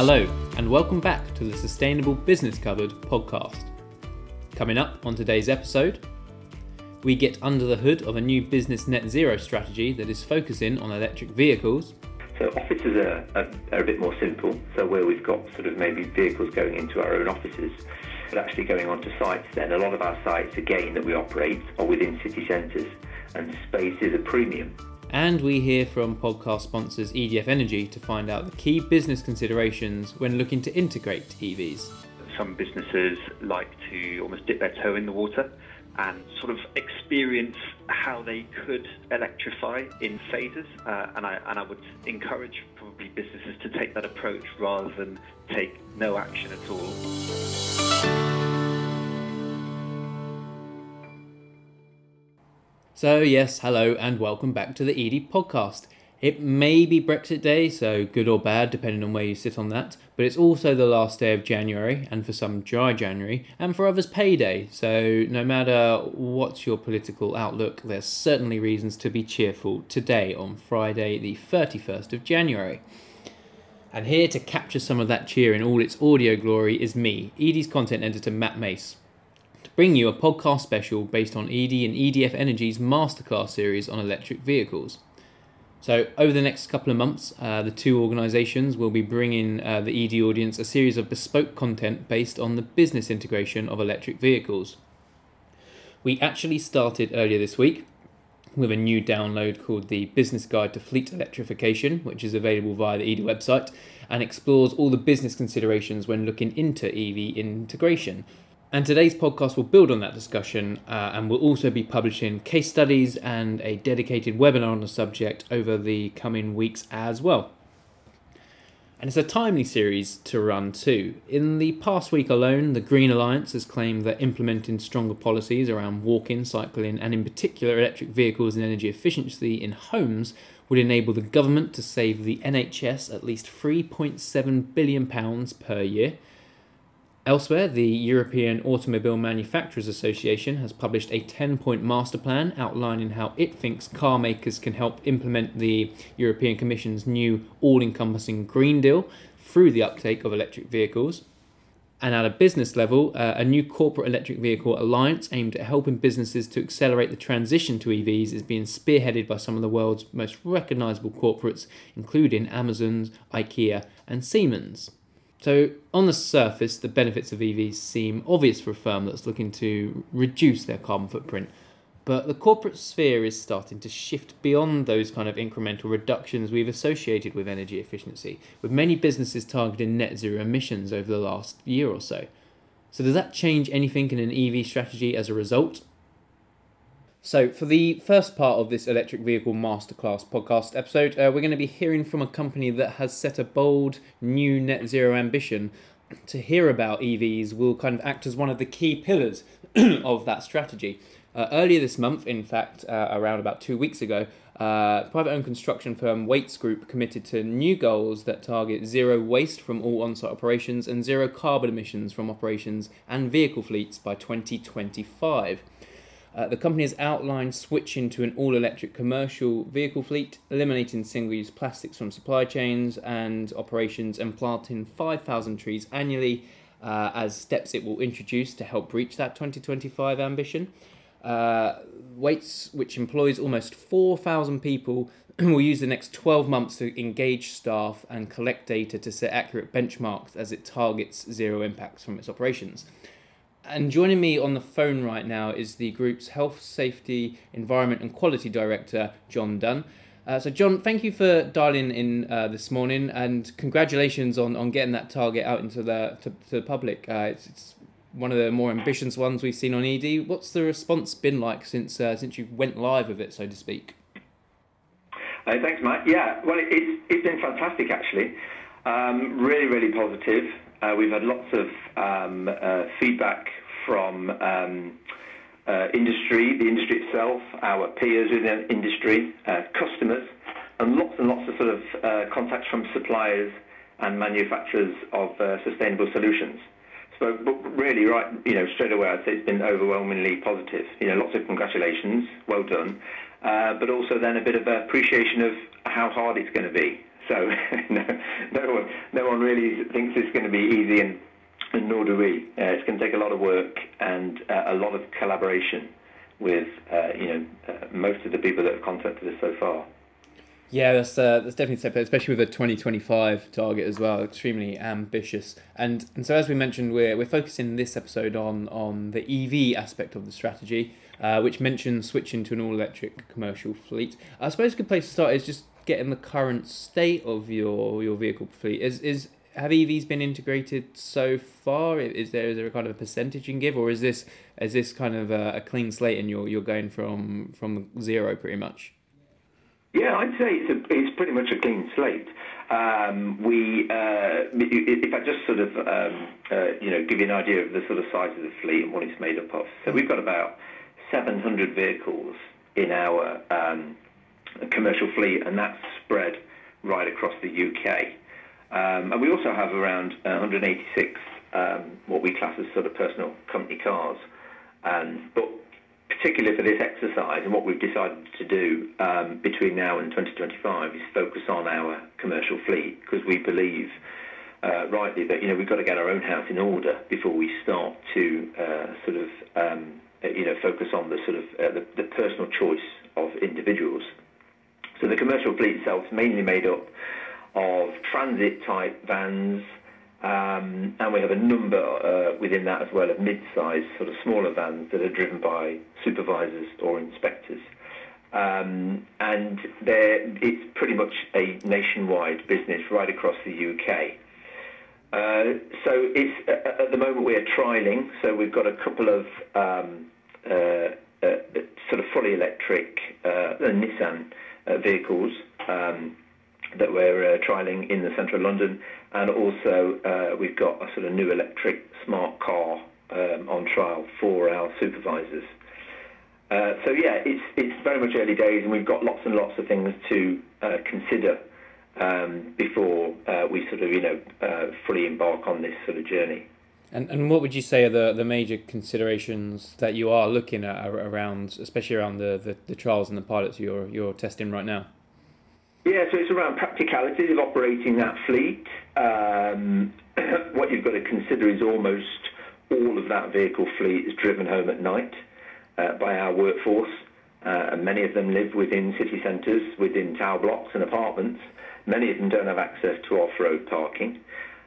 Hello, and welcome back to the Sustainable Business Covered podcast. Coming up on today's episode, we get under the hood of a new business net zero strategy that is focusing on electric vehicles. So offices are, are, are, a bit more simple. So where we've got sort of maybe vehicles going into our own offices, but actually going onto sites then, a lot of our sites again that we operate are within city centres and space is a premium. And we hear from podcast sponsors EDF Energy to find out the key business considerations when looking to integrate EVs. Some businesses like to almost dip their toe in the water and sort of experience how they could electrify in phases. Uh, and, I, and I would encourage probably businesses to take that approach rather than take no action at all. So, yes, hello, and welcome back to the ED podcast. It may be Brexit Day, so good or bad, depending on where you sit on that, but it's also the last day of January, and for some dry January, and for others payday. So, no matter what's your political outlook, there's certainly reasons to be cheerful today on Friday, the 31st of January. And here to capture some of that cheer in all its audio glory is me, ED's content editor Matt Mace bring you a podcast special based on ED and EDF Energy's masterclass series on electric vehicles. So, over the next couple of months, uh, the two organisations will be bringing uh, the ED audience a series of bespoke content based on the business integration of electric vehicles. We actually started earlier this week with a new download called the Business Guide to Fleet Electrification, which is available via the ED website and explores all the business considerations when looking into EV integration. And today's podcast will build on that discussion uh, and will also be publishing case studies and a dedicated webinar on the subject over the coming weeks as well. And it's a timely series to run too. In the past week alone, the Green Alliance has claimed that implementing stronger policies around walking, cycling, and in particular electric vehicles and energy efficiency in homes would enable the government to save the NHS at least £3.7 billion per year Elsewhere, the European Automobile Manufacturers Association has published a 10 point master plan outlining how it thinks car makers can help implement the European Commission's new all encompassing Green Deal through the uptake of electric vehicles. And at a business level, uh, a new corporate electric vehicle alliance aimed at helping businesses to accelerate the transition to EVs is being spearheaded by some of the world's most recognizable corporates, including Amazon's, IKEA, and Siemens. So, on the surface, the benefits of EVs seem obvious for a firm that's looking to reduce their carbon footprint. But the corporate sphere is starting to shift beyond those kind of incremental reductions we've associated with energy efficiency, with many businesses targeting net zero emissions over the last year or so. So, does that change anything in an EV strategy as a result? So, for the first part of this electric vehicle masterclass podcast episode, uh, we're going to be hearing from a company that has set a bold new net zero ambition. To hear about EVs will kind of act as one of the key pillars of that strategy. Uh, earlier this month, in fact, uh, around about two weeks ago, uh, private owned construction firm Wates Group committed to new goals that target zero waste from all on site operations and zero carbon emissions from operations and vehicle fleets by 2025. Uh, the company has outlined switching to an all electric commercial vehicle fleet, eliminating single use plastics from supply chains and operations, and planting 5,000 trees annually uh, as steps it will introduce to help reach that 2025 ambition. Uh, Wates, which employs almost 4,000 people, will use the next 12 months to engage staff and collect data to set accurate benchmarks as it targets zero impacts from its operations. And joining me on the phone right now is the group's Health, Safety, Environment and Quality Director, John Dunn. Uh, so, John, thank you for dialing in uh, this morning and congratulations on, on getting that target out into the, to, to the public. Uh, it's, it's, one of the more ambitious ones we've seen on ED. What's the response been like since uh, since you went live with it, so to speak? Uh, thanks, Matt. Yeah, well, it, it's, it's been fantastic actually. Um, really, really positive. Uh, we've had lots of um, uh, feedback from um, uh, industry, the industry itself, our peers within the industry, uh, customers, and lots and lots of sort of uh, contacts from suppliers and manufacturers of uh, sustainable solutions. So, really, right, you know, straight away, I'd say it's been overwhelmingly positive. You know, lots of congratulations, well done, but also then a bit of appreciation of how hard it's going to be. So no, no one, no one really thinks it's going to be easy, and, and nor do we. Uh, it's going to take a lot of work and uh, a lot of collaboration with uh, you know uh, most of the people that have contacted us so far. Yeah, that's uh, that's definitely step, especially with a twenty twenty five target as well. Extremely ambitious, and and so as we mentioned, we're we're focusing this episode on on the EV aspect of the strategy, uh, which mentions switching to an all electric commercial fleet. I suppose a good place to start is just getting the current state of your your vehicle fleet. Is is have EVs been integrated so far? Is there is there a kind of a percentage you can give, or is this is this kind of a, a clean slate and you're you're going from from zero pretty much? Yeah, I'd say it's, a, it's pretty much a clean slate. Um, we, uh, if I just sort of, um, uh, you know, give you an idea of the sort of size of the fleet and what it's made up of. So we've got about 700 vehicles in our um, commercial fleet, and that's spread right across the UK. Um, and we also have around 186 um, what we class as sort of personal company cars. Um, but particularly for this exercise and what we've decided to do um, between now and 2025 is focus on our commercial fleet because we believe uh, rightly that you know we've got to get our own house in order before we start to uh, sort of um, you know focus on the sort of uh, the, the, personal choice of individuals. So the commercial fleet itself is mainly made up of transit type vans, um, and we have a number uh, within that as well of mid-sized, sort of smaller vans that are driven by supervisors or inspectors. Um, and it's pretty much a nationwide business right across the UK. Uh, so it's uh, at the moment we are trialing. So we've got a couple of um, uh, uh sort of fully electric uh, Nissan vehicles um, that we're trialing in the centre of London, and also uh, we've got a sort of new electric smart car um, on trial for our supervisors. Uh, so yeah, it's it's very much early days, and we've got lots and lots of things to uh, consider um, before uh, we sort of you know uh, fully embark on this sort of journey. And and what would you say are the, the major considerations that you are looking at around, especially around the, the, the trials and the pilots you're you're testing right now? Yeah, so it's around practicalities of operating that fleet. Um, what you've got to consider is almost all of that vehicle fleet is driven home at night uh, by our workforce. Uh, and many of them live within city centres, within tower blocks and apartments. Many of them don't have access to off-road parking.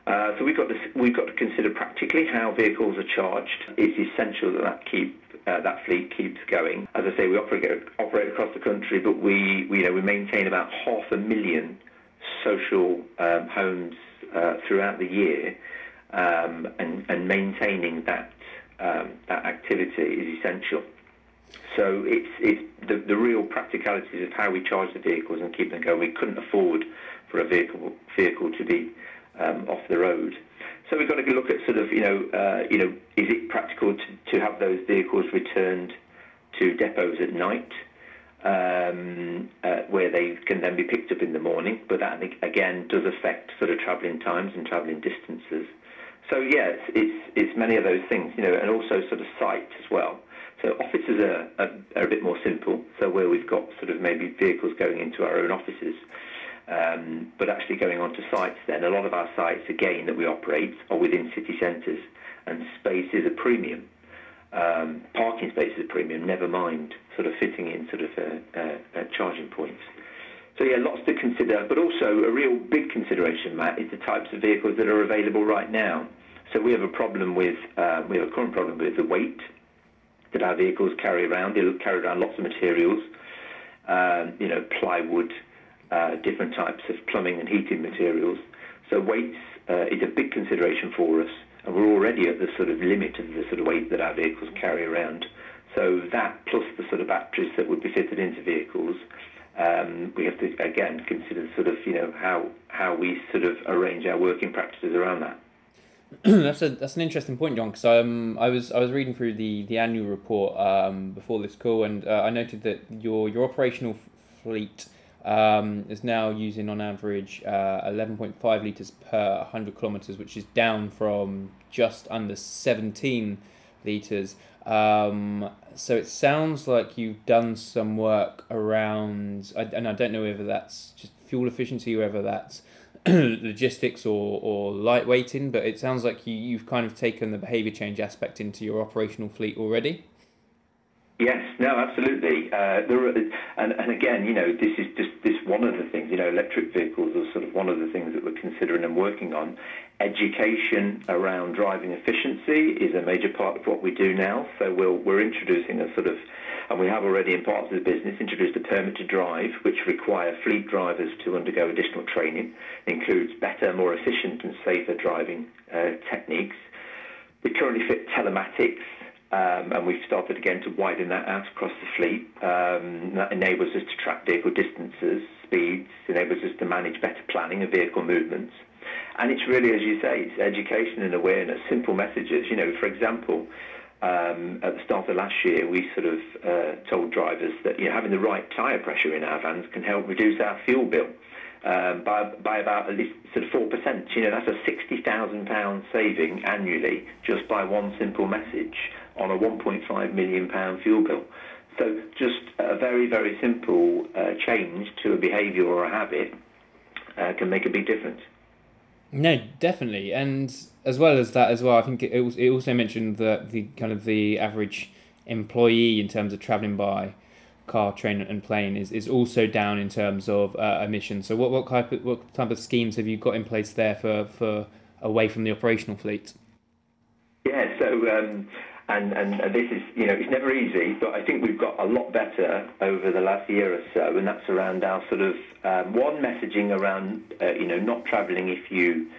Uh, so we've got to we've got to consider practically how vehicles are charged. It's essential that that keep uh, that fleet keeps going. As I say, we operate operate across the country, but we, we you know we maintain about half a million social um, homes uh, throughout the year, um, and and maintaining that um, that activity is essential. So it's it's the, the real practicalities of how we charge the vehicles and keep them going. We couldn't afford for a vehicle vehicle to be um, off the road. So we've got to look at sort of, you know, uh, you know, is it practical to, to have those vehicles returned to depots at night, um, uh, where they can then be picked up in the morning? But that again does affect sort of travelling times and travelling distances. So yeah, it's, it's, it's many of those things, you know, and also sort of site as well. So offices are, are, are a bit more simple. So where we've got sort of maybe vehicles going into our own offices, um, but actually going on to sites then, a lot of our sites, again, that we operate are within city centres, and space is a premium. Um, parking space is a premium, never mind sort of fitting in sort of uh, uh, uh, charging points. So yeah, lots to consider, but also a real big consideration, Matt, is the types of vehicles that are available right now. So we have a problem with, uh, we have a current problem with the weight that our vehicles carry around. They carry around lots of materials, um, you know, plywood, uh, different types of plumbing and heating materials. So weights uh, is a big consideration for us, and we're already at the sort of limit of the sort of weight that our vehicles carry around. So that plus the sort of batteries that would be fitted into vehicles, um, we have to again consider sort of you know how how we sort of arrange our working practices around that. that's a that's an interesting point, John. Because um, I was I was reading through the, the annual report um, before this call, and uh, I noted that your your operational fleet um, is now using on average uh, 11.5 litres per 100 kilometres, which is down from just under 17 litres. Um, so it sounds like you've done some work around, and I don't know whether that's just fuel efficiency, whether that's logistics or, or lightweighting, but it sounds like you, you've kind of taken the behaviour change aspect into your operational fleet already. Yes, no, absolutely. Uh, there are, and, and again, you know, this is just this one of the things. You know, electric vehicles are sort of one of the things that we're considering and working on. Education around driving efficiency is a major part of what we do now. So we'll, we're introducing a sort of, and we have already in parts of the business introduced a permit to drive, which require fleet drivers to undergo additional training. It includes better, more efficient, and safer driving uh, techniques. We currently fit telematics um, and we've started again to widen that out across the fleet. Um, that enables us to track vehicle distances, speeds, enables us to manage better planning of vehicle movements. And it's really, as you say, it's education and awareness, simple messages. You know, for example, um, at the start of last year, we sort of uh, told drivers that you know having the right tyre pressure in our vans can help reduce our fuel bill by, by about at least sort of 4%. You know, that's a £60,000 saving annually just by one simple message on a 1.5 million pound fuel bill. So just a very, very simple uh, change to a behaviour or a habit uh, can make a big difference. No, definitely, and as well as that as well, I think it, it also mentioned that the kind of the average employee in terms of travelling by car, train, and plane is, is also down in terms of uh, emissions. So, what what type of what type of schemes have you got in place there for, for away from the operational fleet? Yeah, so um, and, and, this is you know it's never easy, but I think we've got a lot better over the last year or so, and that's around our sort of um, one messaging around uh, you know not travelling if you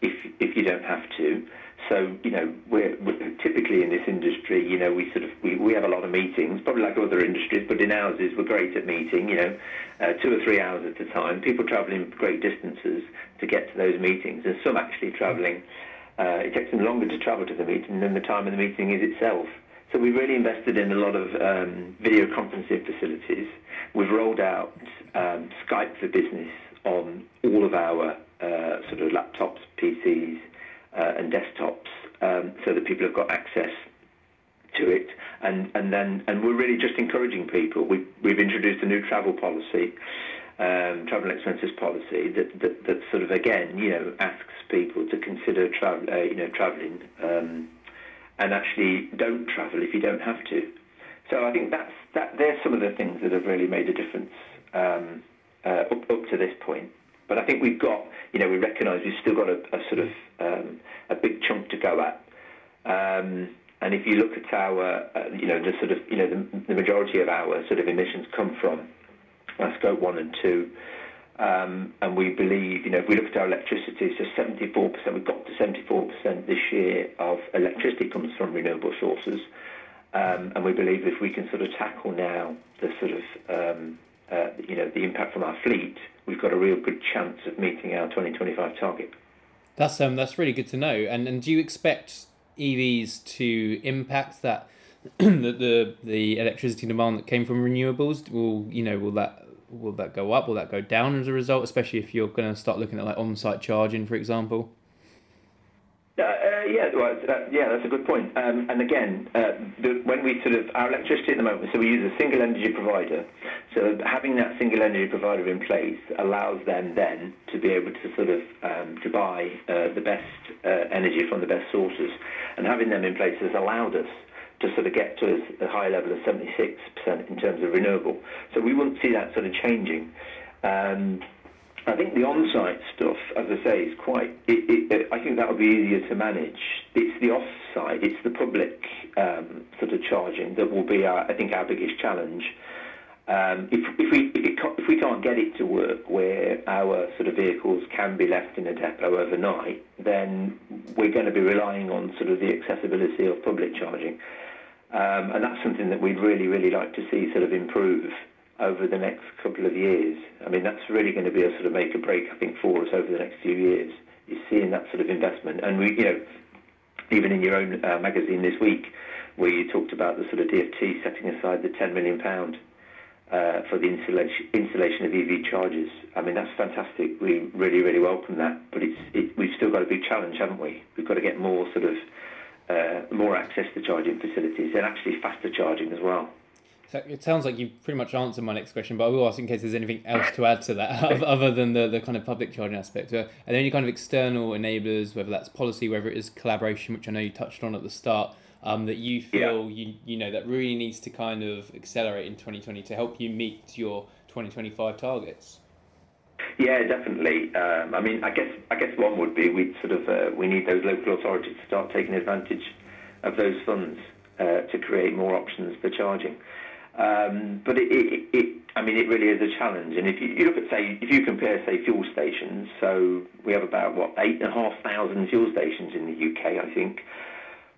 if if you don't have to. So, you know, we're, we're, typically in this industry, you know, we sort of, we, we have a lot of meetings, probably like other industries, but in ours is we're great at meeting, you know, uh, two or three hours at a time. People travelling great distances to get to those meetings, and some actually travelling, uh, it takes them longer to travel to the meeting than the time of the meeting is itself. So we've really invested in a lot of um, video conferencing facilities. We've rolled out um, Skype for Business on all of our uh, sort of laptops, PCs, uh, and desktops um, so that people have got access to it. And, and then and we're really just encouraging people. We've, we've introduced a new travel policy, um, travel expenses policy that, that, that sort of again you know asks people to consider travel uh, you know traveling um, and actually don't travel if you don't have to. So I think that's that. There's some of the things that have really made a difference um, uh, up, up to this point. But I think we've got, you know, we recognise we've still got a, a sort of um, a big chunk to go at. Um, and if you look at our, uh, you know, the sort of, you know, the, the, majority of our sort of emissions come from scope one and two. Um, and we believe, you know, if we look at our electricity, so 74%, we've got to 74% this year of electricity comes from renewable sources. Um, and we believe if we can sort of tackle now the sort of, um, uh, you know, the impact from our fleet, we've got a real good chance of meeting our 2025 target. That's really good to know. And do you expect EVs to impact that the, the the electricity demand that came from renewables? Will you know will that will that go up? Will that go down as a result? Especially if you're going to start looking at like on-site charging, for example. Uh, uh, yeah, well, yeah, that's a good point. Um, and again, uh, the, when we sort of our electricity at the moment, so we use a single energy provider. So having that single energy provider in place allows them then to be able to sort of um, to buy uh, the best uh, energy from the best sources, and having them in place has allowed us to sort of get to a high level of 76% in terms of renewable. So we wouldn't see that sort of changing. Um, I think the on-site stuff, as I say, is quite. It, it, I think that would be easier to manage. It's the off-site, it's the public um, sort of charging that will be, our, I think, our biggest challenge. Um, if, if, we if we can't get it to work where our sort of vehicles can be left in a depot overnight, then we're going to be relying on sort of the accessibility of public charging, um, and that's something that we'd really really like to see sort of improve over the next couple of years. I mean, that's really going to be a sort of make or break, I think, for us over the next few years. Is seeing that sort of investment, and we, you know, even in your own uh, magazine this week, where you talked about the sort of DFT setting aside the 10 million pound uh, for the installation of EV chargers. I mean, that's fantastic. We really, really welcome that. But it's, it, we've still got a big challenge, haven't we? We've got to get more sort of uh, more access to charging facilities and actually faster charging as well. So it sounds like you've pretty much answered my next question, but I will ask in case there's anything else to add to that other than the, the kind of public charging aspect. Are there any kind of external enablers, whether that's policy, whether it is collaboration, which I know you touched on at the start, um, that you feel yeah. you you know that really needs to kind of accelerate in 2020 to help you meet your 2025 targets? Yeah, definitely. Um, I mean, I guess I guess one would be we sort of uh, we need those local authorities to start taking advantage of those funds uh, to create more options for charging. Um, but it, it, it, I mean, it really is a challenge. And if you, you, look at, say, if you compare, say, fuel stations, so we have about what eight and a half thousand fuel stations in the UK, I think,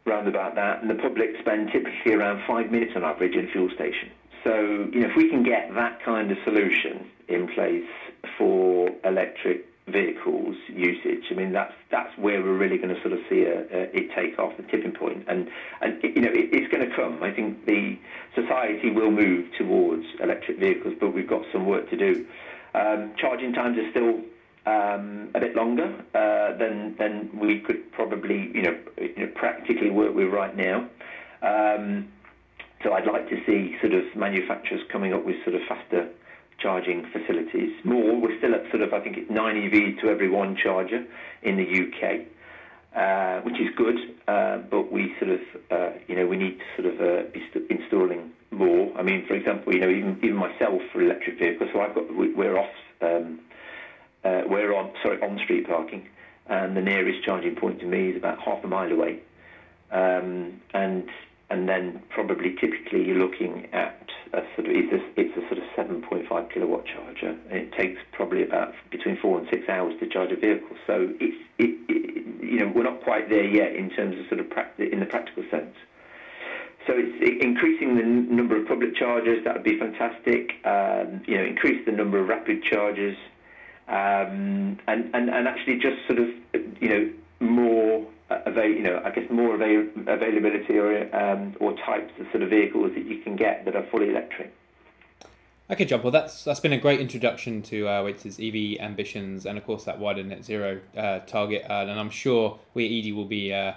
round about that, and the public spend typically around five minutes on average in fuel station. So, you know, if we can get that kind of solution in place for electric vehicles usage. I mean, that's that's where we're really going to sort of see a, a, it take off the tipping point, and and you know it, it's going to come. I think the society will move towards electric vehicles, but we've got some work to do. Um, charging times are still um, a bit longer uh, than than we could probably you know, you know practically work with right now. Um, so I'd like to see sort of manufacturers coming up with sort of faster charging facilities. More, we're still at sort of, I think it's 9 EVs to every one charger in the UK, uh, which is good, uh, but we sort of, uh, you know, we need to sort of be st- installing more. I mean, for example, you know, even, even myself for electric vehicles, so I've got, we're off, um, we're on, sorry, on street parking, and the nearest charging point to me is about half a mile away. Um, and and then probably typically you're looking at a sort of it's a, it's a sort of 7.5 kilowatt charger, and it takes probably about between four and six hours to charge a vehicle. So it's it, it, you know we're not quite there yet in terms of sort of in the practical sense. So it's increasing the n- number of public chargers. That would be fantastic. Um, you know, increase the number of rapid chargers, um, and, and and actually just sort of you know more you know, I guess more avail- availability or um, or types of sort of vehicles that you can get that are fully electric. Okay, John. Well, that's that's been a great introduction to uh, EV ambitions and, of course, that wider net zero uh, target. Uh, and I'm sure we at Edie will be uh,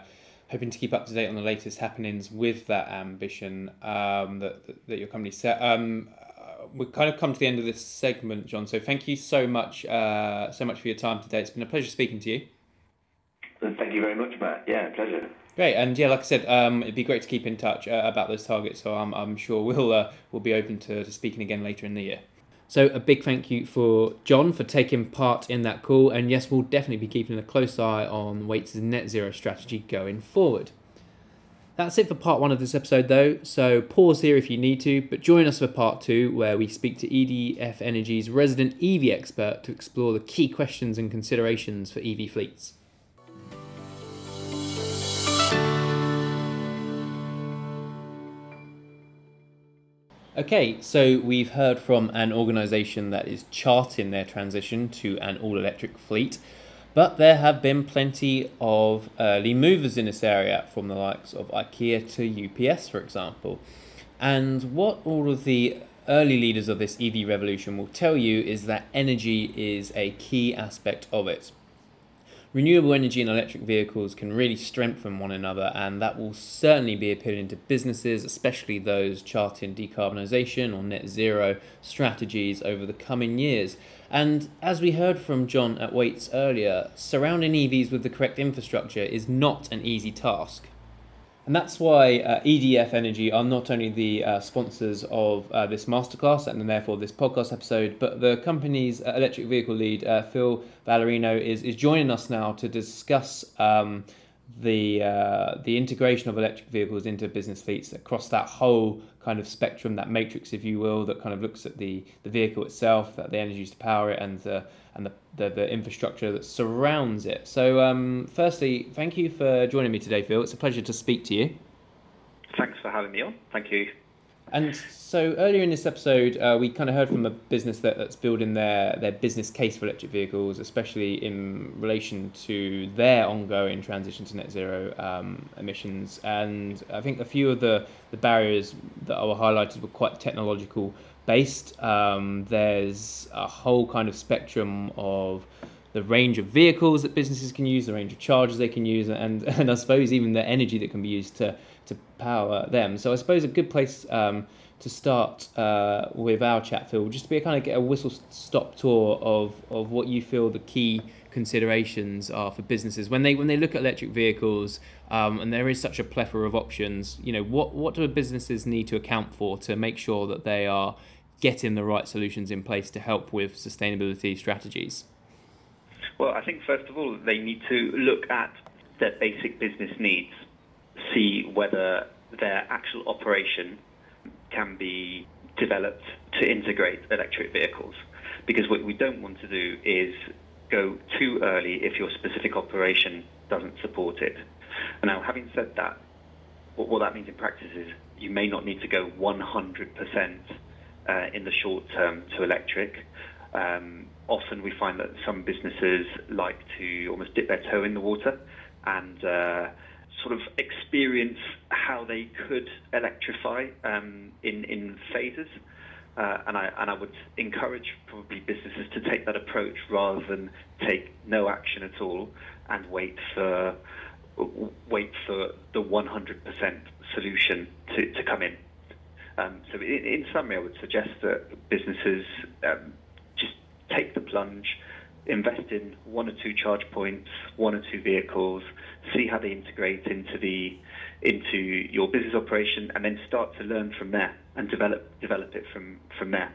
hoping to keep up to date on the latest happenings with that ambition um, that that your company set. Um, uh, we've kind of come to the end of this segment, John. So thank you so much, uh, so much for your time today. It's been a pleasure speaking to you. Thank you very much, Matt. Yeah, pleasure. Great, and yeah, like I said, um, it'd be great to keep in touch uh, about those targets. So I'm, I'm sure we'll uh, we'll be open to, to speaking again later in the year. So a big thank you for John for taking part in that call, and yes, we'll definitely be keeping a close eye on Wates' net zero strategy going forward. That's it for part one of this episode, though. So pause here if you need to, but join us for part two, where we speak to EDF Energy's resident EV expert to explore the key questions and considerations for EV fleets. Okay, so we've heard from an organisation that is charting their transition to an all electric fleet, but there have been plenty of early movers in this area, from the likes of IKEA to UPS, for example. And what all of the early leaders of this EV revolution will tell you is that energy is a key aspect of it renewable energy and electric vehicles can really strengthen one another, and that will certainly be appealing to businesses, especially those charting decarbonisation or net zero strategies over the coming years. And as we heard from John at Wates earlier, surrounding EVs with the correct infrastructure is not an easy task. And that's why uh, EDF Energy are not only the uh, sponsors of uh, this masterclass and therefore this podcast episode, but the company's uh, electric vehicle lead, uh, Phil Valerino, is, is joining us now to discuss um, the uh, the integration of electric vehicles into business fleets across that whole kind of spectrum, that matrix, if you will, that kind of looks at the, the vehicle itself, that the energy to power it, and the and the, the, the infrastructure that surrounds it. So, um, firstly, thank you for joining me today, Phil. It's a pleasure to speak to you. Thanks for having me on. Thank you. And so earlier in this episode, uh, we kind of heard from a business that, that's building their, their business case for electric vehicles, especially in relation to their ongoing transition to net zero um, emissions. And I think a few of the, the barriers that were highlighted were quite technological based. Um, there's a whole kind of spectrum of the range of vehicles that businesses can use, the range of chargers they can use, and, and I suppose even the energy that can be used to to power them. So I suppose a good place um, to start uh, with our chat, Phil, just to be a kind of get a whistle stop tour of, of what you feel the key considerations are for businesses when they when they look at electric vehicles um, and there is such a plethora of options. You know, what what do businesses need to account for to make sure that they are getting the right solutions in place to help with sustainability strategies? Well, I think first of all they need to look at their basic business needs, see whether their actual operation can be developed to integrate electric vehicles. Because what we don't want to do is go too early if your specific operation doesn't support it. Now, having said that, what, that means in practice is you may not need to go 100% uh, in the short term to electric. Um, often we find that some businesses like to almost dip their toe in the water and uh, sort of experience how they could electrify um, in in phases. Uh, and I and I would encourage probably businesses to take that approach rather than take no action at all and wait for wait for the 100% solution to, to come in. Um, so in, in, summary, I would suggest that businesses um, just take the plunge, invest in one or two charge points, one or two vehicles, see how they integrate into the into your business operation, and then start to learn from there and develop develop it from from there.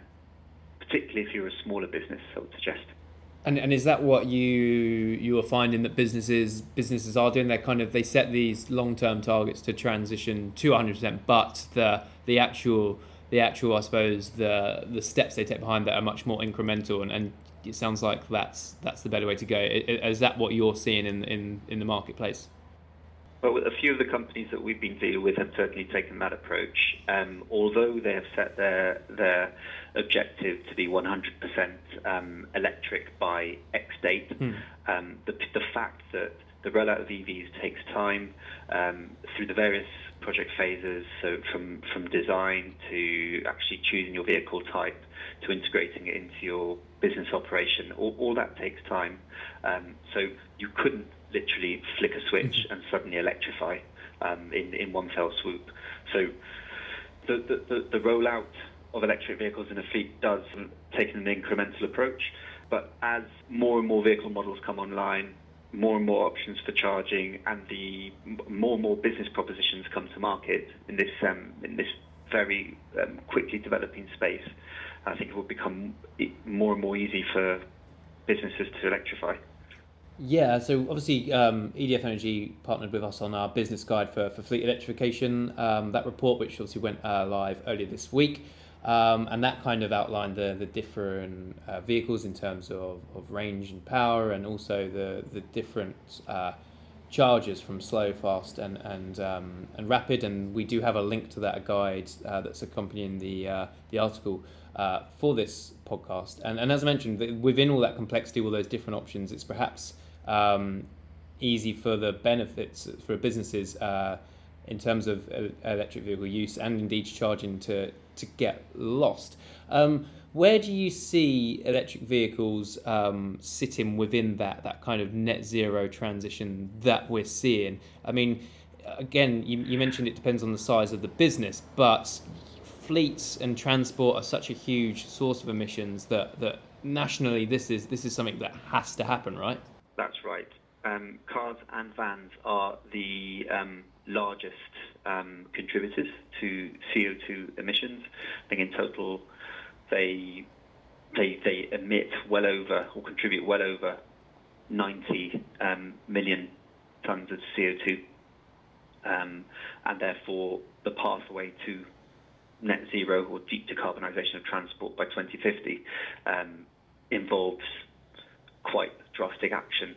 Particularly if you're a smaller business, I would suggest. And and is that what you you are finding that businesses businesses are doing? They kind of they set these long term targets to transition to 100 percent, but the the actual the actual I suppose the the steps they take behind that are much more incremental and, and it sounds like that's that's the better way to go. Is that what you're seeing in in, in the marketplace? Well, a few of the companies that we've been dealing with have certainly taken that approach. Um, although they have set their their objective to be 100% um, electric by X date, hmm. um, the the fact that the rollout of EVs takes time um, through the various project phases, so from from design to actually choosing your vehicle type to integrating it into your business operation, all, all that takes time. Um, so you couldn't literally flick a switch mm-hmm. and suddenly electrify um, in, in one fell swoop. So the, the, the, the rollout of electric vehicles in a fleet does take an incremental approach, but as more and more vehicle models come online, more and more options for charging, and the more and more business propositions come to market in this um, in this very um, quickly developing space, I think it will become more and more easy for businesses to electrify. Yeah, so obviously um, EDF Energy partnered with us on our business guide for, for fleet electrification. Um, that report, which obviously went uh, live earlier this week, um, and that kind of outlined the, the different uh, vehicles in terms of, of range and power, and also the, the different uh, charges from slow, fast, and and um, and rapid. And we do have a link to that guide uh, that's accompanying the uh, the article uh, for this podcast. And and as I mentioned, within all that complexity, all those different options, it's perhaps um, easy for the benefits for businesses uh, in terms of electric vehicle use and indeed charging to to get lost. Um, where do you see electric vehicles um, sitting within that that kind of net zero transition that we're seeing? I mean, again, you, you mentioned it depends on the size of the business, but fleets and transport are such a huge source of emissions that that nationally this is this is something that has to happen, right? That's right. Um, cars and vans are the um, largest um, contributors to CO2 emissions. I think in total they they they emit well over or contribute well over 90 um, million tons of CO2, um, and therefore the pathway to net zero or deep decarbonisation of transport by 2050 um, involves quite drastic action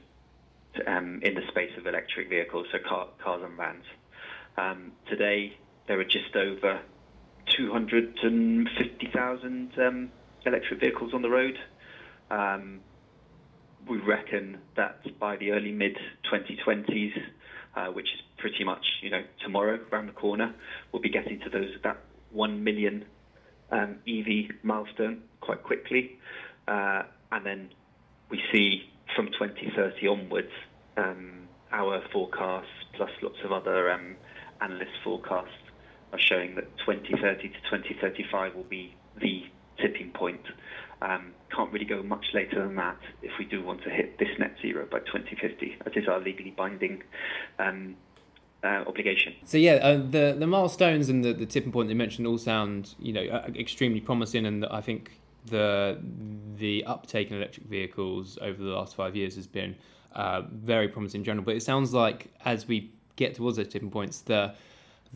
um, in the space of electric vehicles, so car, cars and vans. Um, today, there are just over 250,000 um, electric vehicles on the road. Um, we reckon that by the early mid 2020s, uh, which is pretty much you know tomorrow around the corner, we'll be getting to those that one million um, EV milestone quite quickly, uh, and then we see from 2030 onwards, um, our forecasts plus lots of other um, analyst forecasts are showing that 2030 to 2035 will be the tipping point. Um, can't really go much later than that if we do want to hit this net zero by 2050, as is our legally binding um, uh, obligation. So yeah, uh, the the milestones and the, the tipping point they mentioned all sound you know uh, extremely promising, and I think the the uptake in electric vehicles over the last five years has been uh, very promising in general. But it sounds like as we get towards those tipping points, the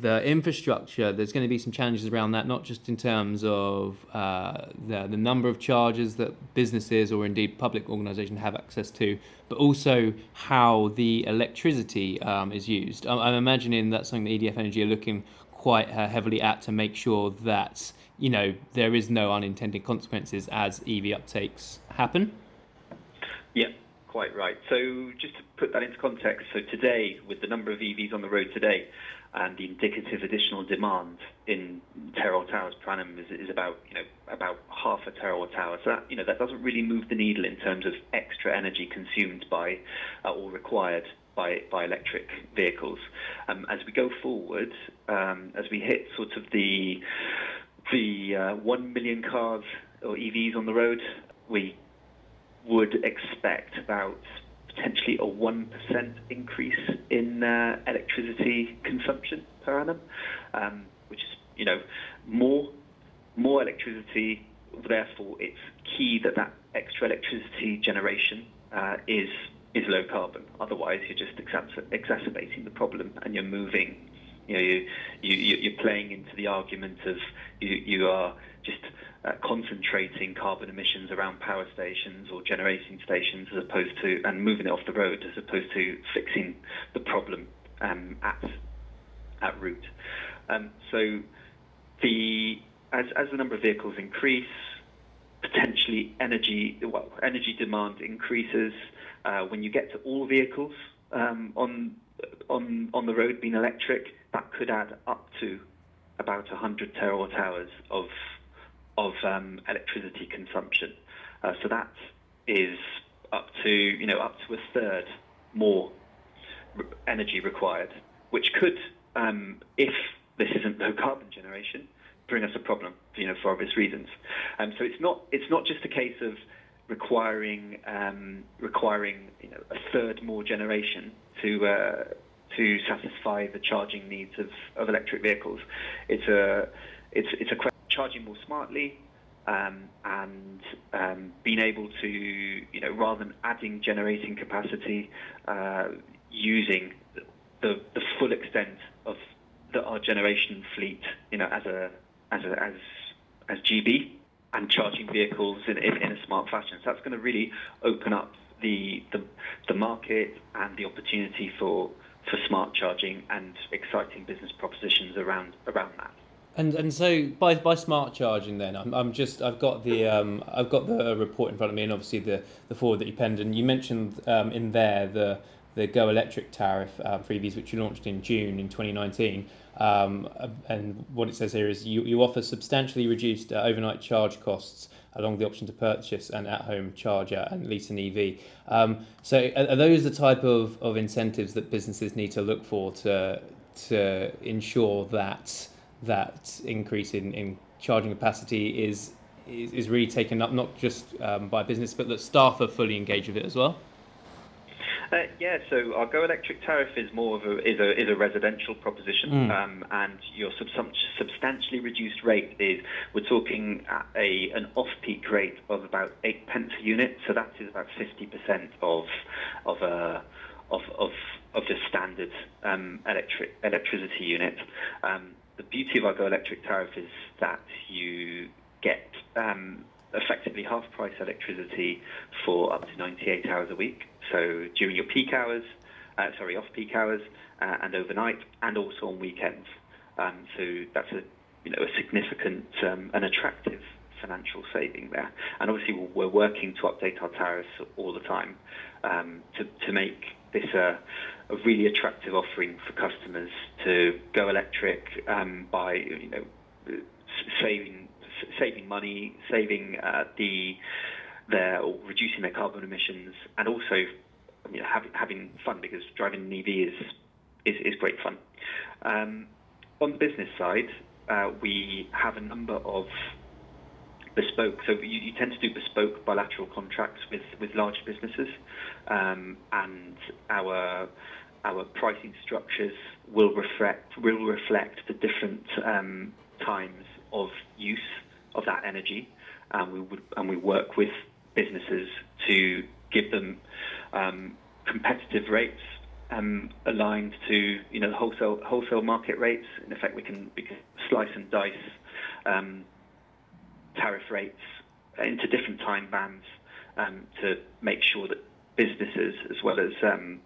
the infrastructure, there's going to be some challenges around that, not just in terms of uh, the, the number of charges that businesses or indeed public organisations have access to, but also how the electricity um, is used. I'm, I'm, imagining that's something that EDF Energy are looking quite uh, heavily at to make sure that you know there is no unintended consequences as EV uptakes happen. Yeah, quite right. So just to put that into context, so today with the number of EVs on the road today and the indicative additional demand in terawatt hours per annum is, is about you know about half a terawatt hour. So that you know that doesn't really move the needle in terms of extra energy consumed by uh, or required by by electric vehicles. Um, as we go forward, um, as we hit sort of the the uh, one million cars or EVs on the road, we would expect about potentially a 1% increase in uh, electricity consumption per annum, um, which is, you know, more more electricity. Therefore, it's key that that extra electricity generation uh, is is low carbon. Otherwise, you're just exacerbating the problem, and you're moving. You know, you, you you're playing into the argument of you you are just uh, concentrating carbon emissions around power stations or generating stations as opposed to and moving it off the road as opposed to fixing the problem um, at at root. Um, so the as as the number of vehicles increase, potentially energy well energy demand increases. Uh, when you get to all vehicles um, on on on the road being electric, that could add up to about 100 terawatt hours of of um, electricity consumption. Uh, so that is up to you know up to a third more re- energy required, which could, um, if this isn't low carbon generation, bring us a problem, you know, for obvious reasons. Um, so it's not it's not just a case of requiring um, requiring you know a third more generation to uh, to satisfy the charging needs of, of electric vehicles. It's a it's it's a question charging more smartly, um, and um, being able to, you know, rather than adding generating capacity, uh, using the, the full extent of the, our generation fleet, you know, as a as a, as as GB and charging vehicles in, in, in a smart fashion. So that's going to really open up the, the the market and the opportunity for for smart charging and exciting business propositions around around that. And and so by by smart charging, then I'm, I'm just I've got the um, I've got the report in front of me, and obviously the the foreword that you penned, and you mentioned um, in there the the Go Electric tariff uh, EVs, which you launched in June in 2019. Um, and what it says here is you, you offer substantially reduced uh, overnight charge costs along the option to purchase an at-home charger and lease an EV. Um, so are, are, those the type of, of incentives that businesses need to look for to to ensure that that increase in, in charging capacity is, is, is really taken up not just um, by business, but that staff are fully engaged with it as well? Uh, yeah, so our Go Electric tariff is more of a is a is a residential proposition, mm. um, and your sub- substantially reduced rate is we're talking at a an off-peak rate of about eight pence a unit, so that is about fifty percent of of a of of of the standard um, electric electricity unit. Um, the beauty of our Go Electric tariff is that you get um, effectively half price electricity for up to 98 hours a week. So during your peak hours, uh, sorry, off peak hours uh, and overnight, and also on weekends. Um, so that's a you know a significant um, and attractive financial saving there. And obviously, we're working to update our tariffs all the time um, to to make this a, a really attractive offering for customers to go electric um, by you know saving saving money, saving uh, the their or reducing their carbon emissions, and also you know, having having fun because driving an EV is is, is great fun. Um, on the business side, uh, we have a number of bespoke. So you, you, tend to do bespoke bilateral contracts with, with large businesses, um, and our our pricing structures will reflect will reflect the different um, times of use of that energy, and we would and we work with businesses to give them um, competitive rates um, aligned to you know wholesale wholesale market rates. In effect, we can we can slice and dice um, tariff rates into different time bands um, to make sure that businesses as well as um,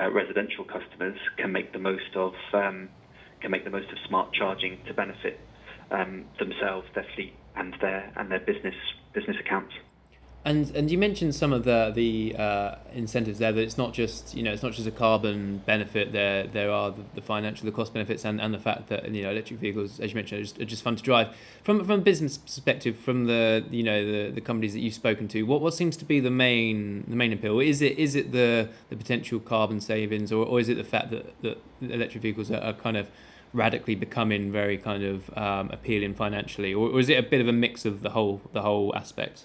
uh, residential customers can make the most of um, can make the most of smart charging to benefit themselves, their fleet, and their and their business business accounts. And and you mentioned some of the the uh, incentives there that it's not just you know it's not just a carbon benefit there there are the, the, financial the cost benefits and, and the fact that you know electric vehicles as you mentioned are just, are just fun to drive. From from a business perspective from the you know the, the companies that you've spoken to what what seems to be the main the main appeal? Is it is it the the potential carbon savings or, or is it the fact that that electric vehicles are, are kind of radically becoming very kind of um, appealing financially? Or, or is it a bit of a mix of the whole the whole aspect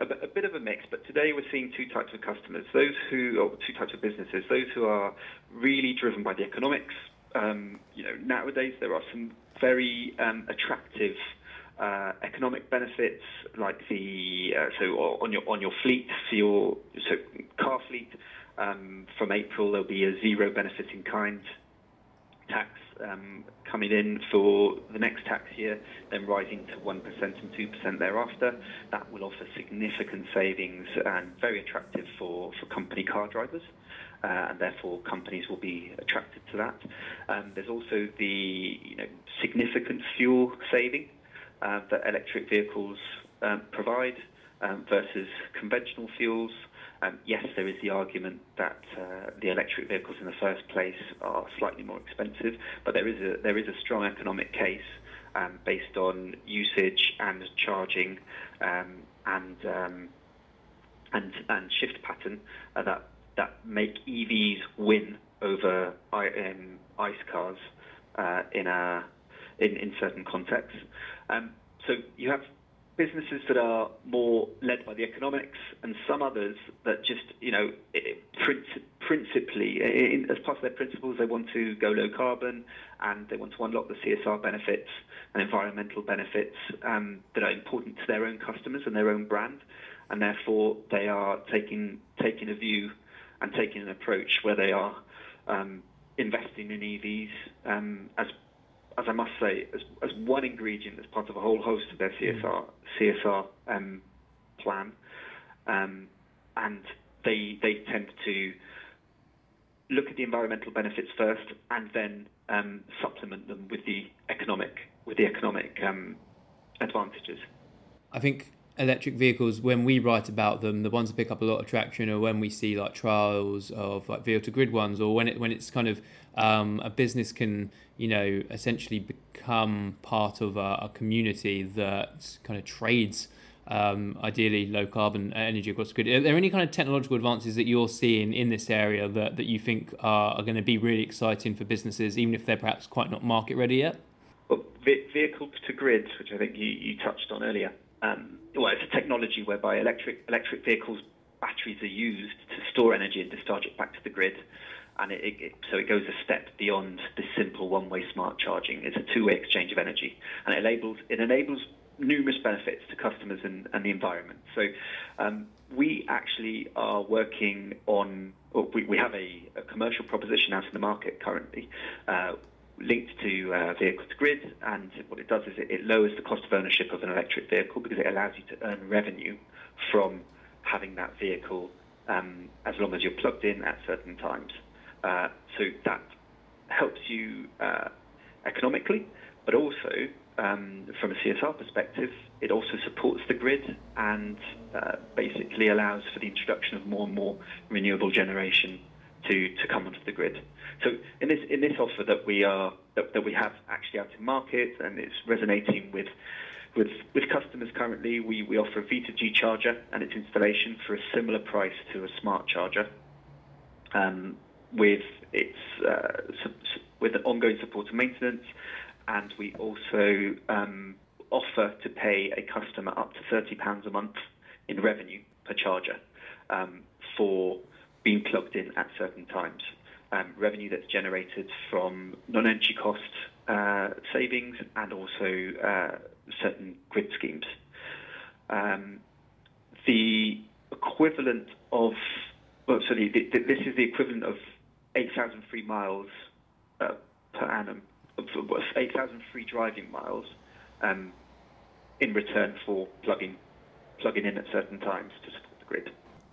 a, bit of a mix, but today we're seeing two types of customers. Those who, or two types of businesses. Those who are really driven by the economics. Um, you know, nowadays there are some very um, attractive uh, economic benefits, like the uh, so on your on your fleet, for your so car fleet. Um, from April, there'll be a zero benefit in kind tax um, coming in for the next tax year, then rising to 1% and 2% thereafter. That will offer significant savings and very attractive for, for company car drivers. Uh, and therefore companies will be attracted to that. Um, there's also the you know, significant fuel saving uh, that electric vehicles um, provide um, versus conventional fuels. Um, yes, there is the argument that uh, the electric vehicles in the first place are slightly more expensive, but there is a there is a strong economic case um, based on usage and charging um, and um, and and shift pattern uh, that that make EVs win over um, ICE cars uh, in a in, in certain contexts. So you have businesses that are more led by the economics, and some others that just, you know, principally, in, as part of their principles, they want to go low carbon and they want to unlock the CSR benefits and environmental benefits um, that are important to their own customers and their own brand, and therefore they are taking taking a view and taking an approach where they are um, investing in EVs um, as as I must say, as, as one ingredient as part of a whole host of their CSR mm. CSR um, plan, um, and they they tend to look at the environmental benefits first, and then um, supplement them with the economic with the economic um, advantages. I think electric vehicles when we write about them the ones that pick up a lot of traction are when we see like trials of like vehicle to grid ones or when it when it's kind of um, a business can you know essentially become part of a, a community that kind of trades um, ideally low carbon energy across the grid. Are there any kind of technological advances that you're seeing in this area that, that you think are, are going to be really exciting for businesses, even if they're perhaps quite not market ready yet? Well, vehicle to grid, which I think you, you touched on earlier, um, well, it's a technology whereby electric electric vehicles batteries are used to store energy and discharge it back to the grid. And it, it, so it goes a step beyond the simple one-way smart charging. It's a two-way exchange of energy, and it enables it enables numerous benefits to customers and, and the environment. So um, we actually are working on. we, we have a, a, commercial proposition out in the market currently, uh, linked to uh, vehicle to grid, and what it does is it, it, lowers the cost of ownership of an electric vehicle because it allows you to earn revenue from having that vehicle um, as long as you're plugged in at certain times. Uh, so that helps you uh, economically, but also um, from a CSR perspective, it also supports the grid and uh, basically allows for the introduction of more and more renewable generation to, to come onto the grid. So in this in this offer that we are that, that we have actually out in market and it's resonating with with with customers currently, we, we offer a V2G charger and its installation for a similar price to a smart charger. Um, with its uh, with ongoing support and maintenance, and we also um, offer to pay a customer up to £30 a month in revenue per charger um, for being plugged in at certain times. Um, revenue that's generated from non-energy cost uh, savings and also uh, certain grid schemes. Um, the equivalent of, well, so the, the, this is the equivalent of 8,000 free miles uh, per annum, 8,000 free driving miles um, in return for plugging plugging in at certain times to support the grid.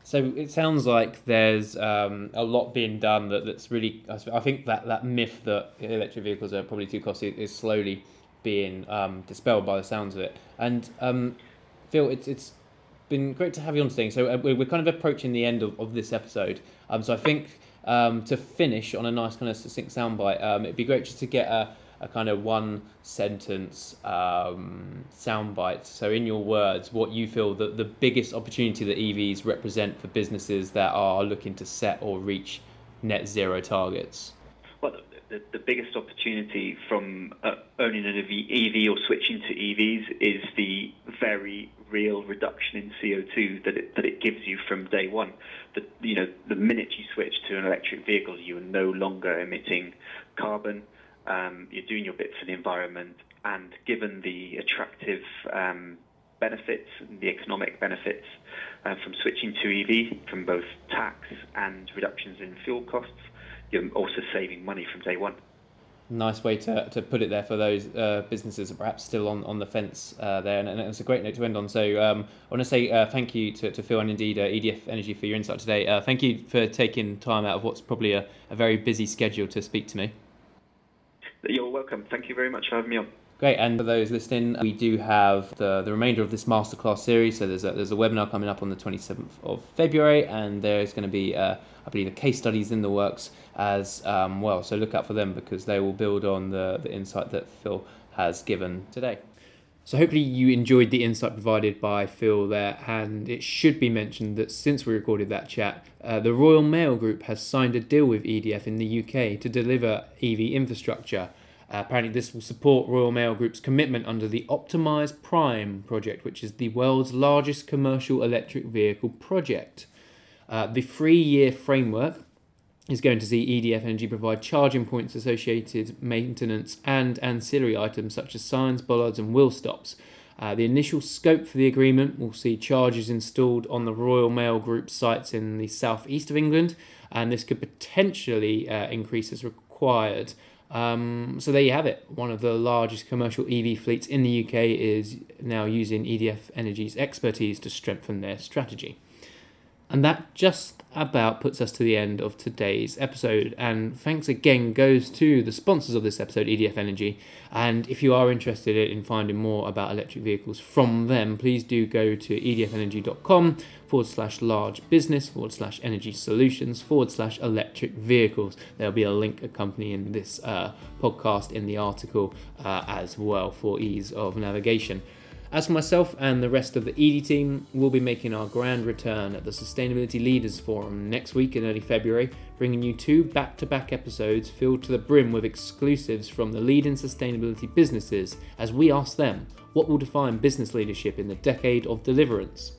So it sounds like there's um, a lot being done that, that's really. I think that, that myth that electric vehicles are probably too costly is slowly being um, dispelled by the sounds of it. And um, Phil, it's it's been great to have you on today. So uh, we're kind of approaching the end of, of this episode. Um, so I think um, to finish on a nice kind of succinct soundbite, um, it'd be great just to get a a kind of one sentence um, soundbite. So, in your words, what you feel that the biggest opportunity that EVs represent for businesses that are looking to set or reach net zero targets? Well, the, the biggest opportunity from uh, owning an EV or switching to EVs is the very real reduction in CO2 that it, that it gives you from day one. The, you know, the minute you switch to an electric vehicle, you are no longer emitting carbon um, you're doing your bit for the environment, and given the attractive um, benefits, the economic benefits uh, from switching to EV, from both tax and reductions in fuel costs, you're also saving money from day one. Nice way to, to put it there for those uh, businesses perhaps still on, on the fence uh, there, and, and it's a great note to end on. So um, I want to say uh, thank you to, to Phil and indeed uh, EDF Energy for your insight today. Uh, thank you for taking time out of what's probably a, a very busy schedule to speak to me. You're welcome. Thank you very much for having me on. Great, and for those listening, we do have the, the remainder of this masterclass series. So there's a, there's a webinar coming up on the 27th of February, and there's going to be, uh, I believe, a case studies in the works as um, well. So look out for them because they will build on the, the insight that Phil has given today. So hopefully you enjoyed the insight provided by Phil there, and it should be mentioned that since we recorded that chat, uh, the Royal Mail Group has signed a deal with EDF in the UK to deliver EV infrastructure. Uh, apparently, this will support Royal Mail Group's commitment under the Optimise Prime project, which is the world's largest commercial electric vehicle project. Uh, the three year framework is going to see EDF Energy provide charging points, associated maintenance, and ancillary items such as signs, bollards, and wheel stops. Uh, the initial scope for the agreement will see charges installed on the Royal Mail Group sites in the southeast of England, and this could potentially uh, increase as required. Um, so there you have it. One of the largest commercial EV fleets in the UK is now using EDF Energy's expertise to strengthen their strategy. And that just about puts us to the end of today's episode. And thanks again goes to the sponsors of this episode, EDF Energy. And if you are interested in finding more about electric vehicles from them, please do go to edfenergy.com forward slash large business forward slash energy solutions forward slash electric vehicles. There'll be a link accompanying this uh, podcast in the article uh, as well for ease of navigation. As for myself and the rest of the edie team, we'll be making our grand return at the Sustainability Leaders Forum next week in early February, bringing you two back to back episodes filled to the brim with exclusives from the leading sustainability businesses as we ask them what will define business leadership in the decade of deliverance.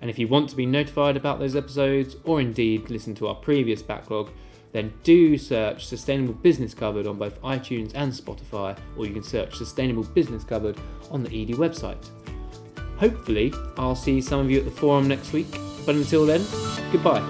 And if you want to be notified about those episodes, or indeed listen to our previous backlog, then do search Sustainable Business Covered on both iTunes and Spotify, or you can search Sustainable Business Covered on the edie website. Hopefully, I'll see some of you at the forum next week, but until then, goodbye.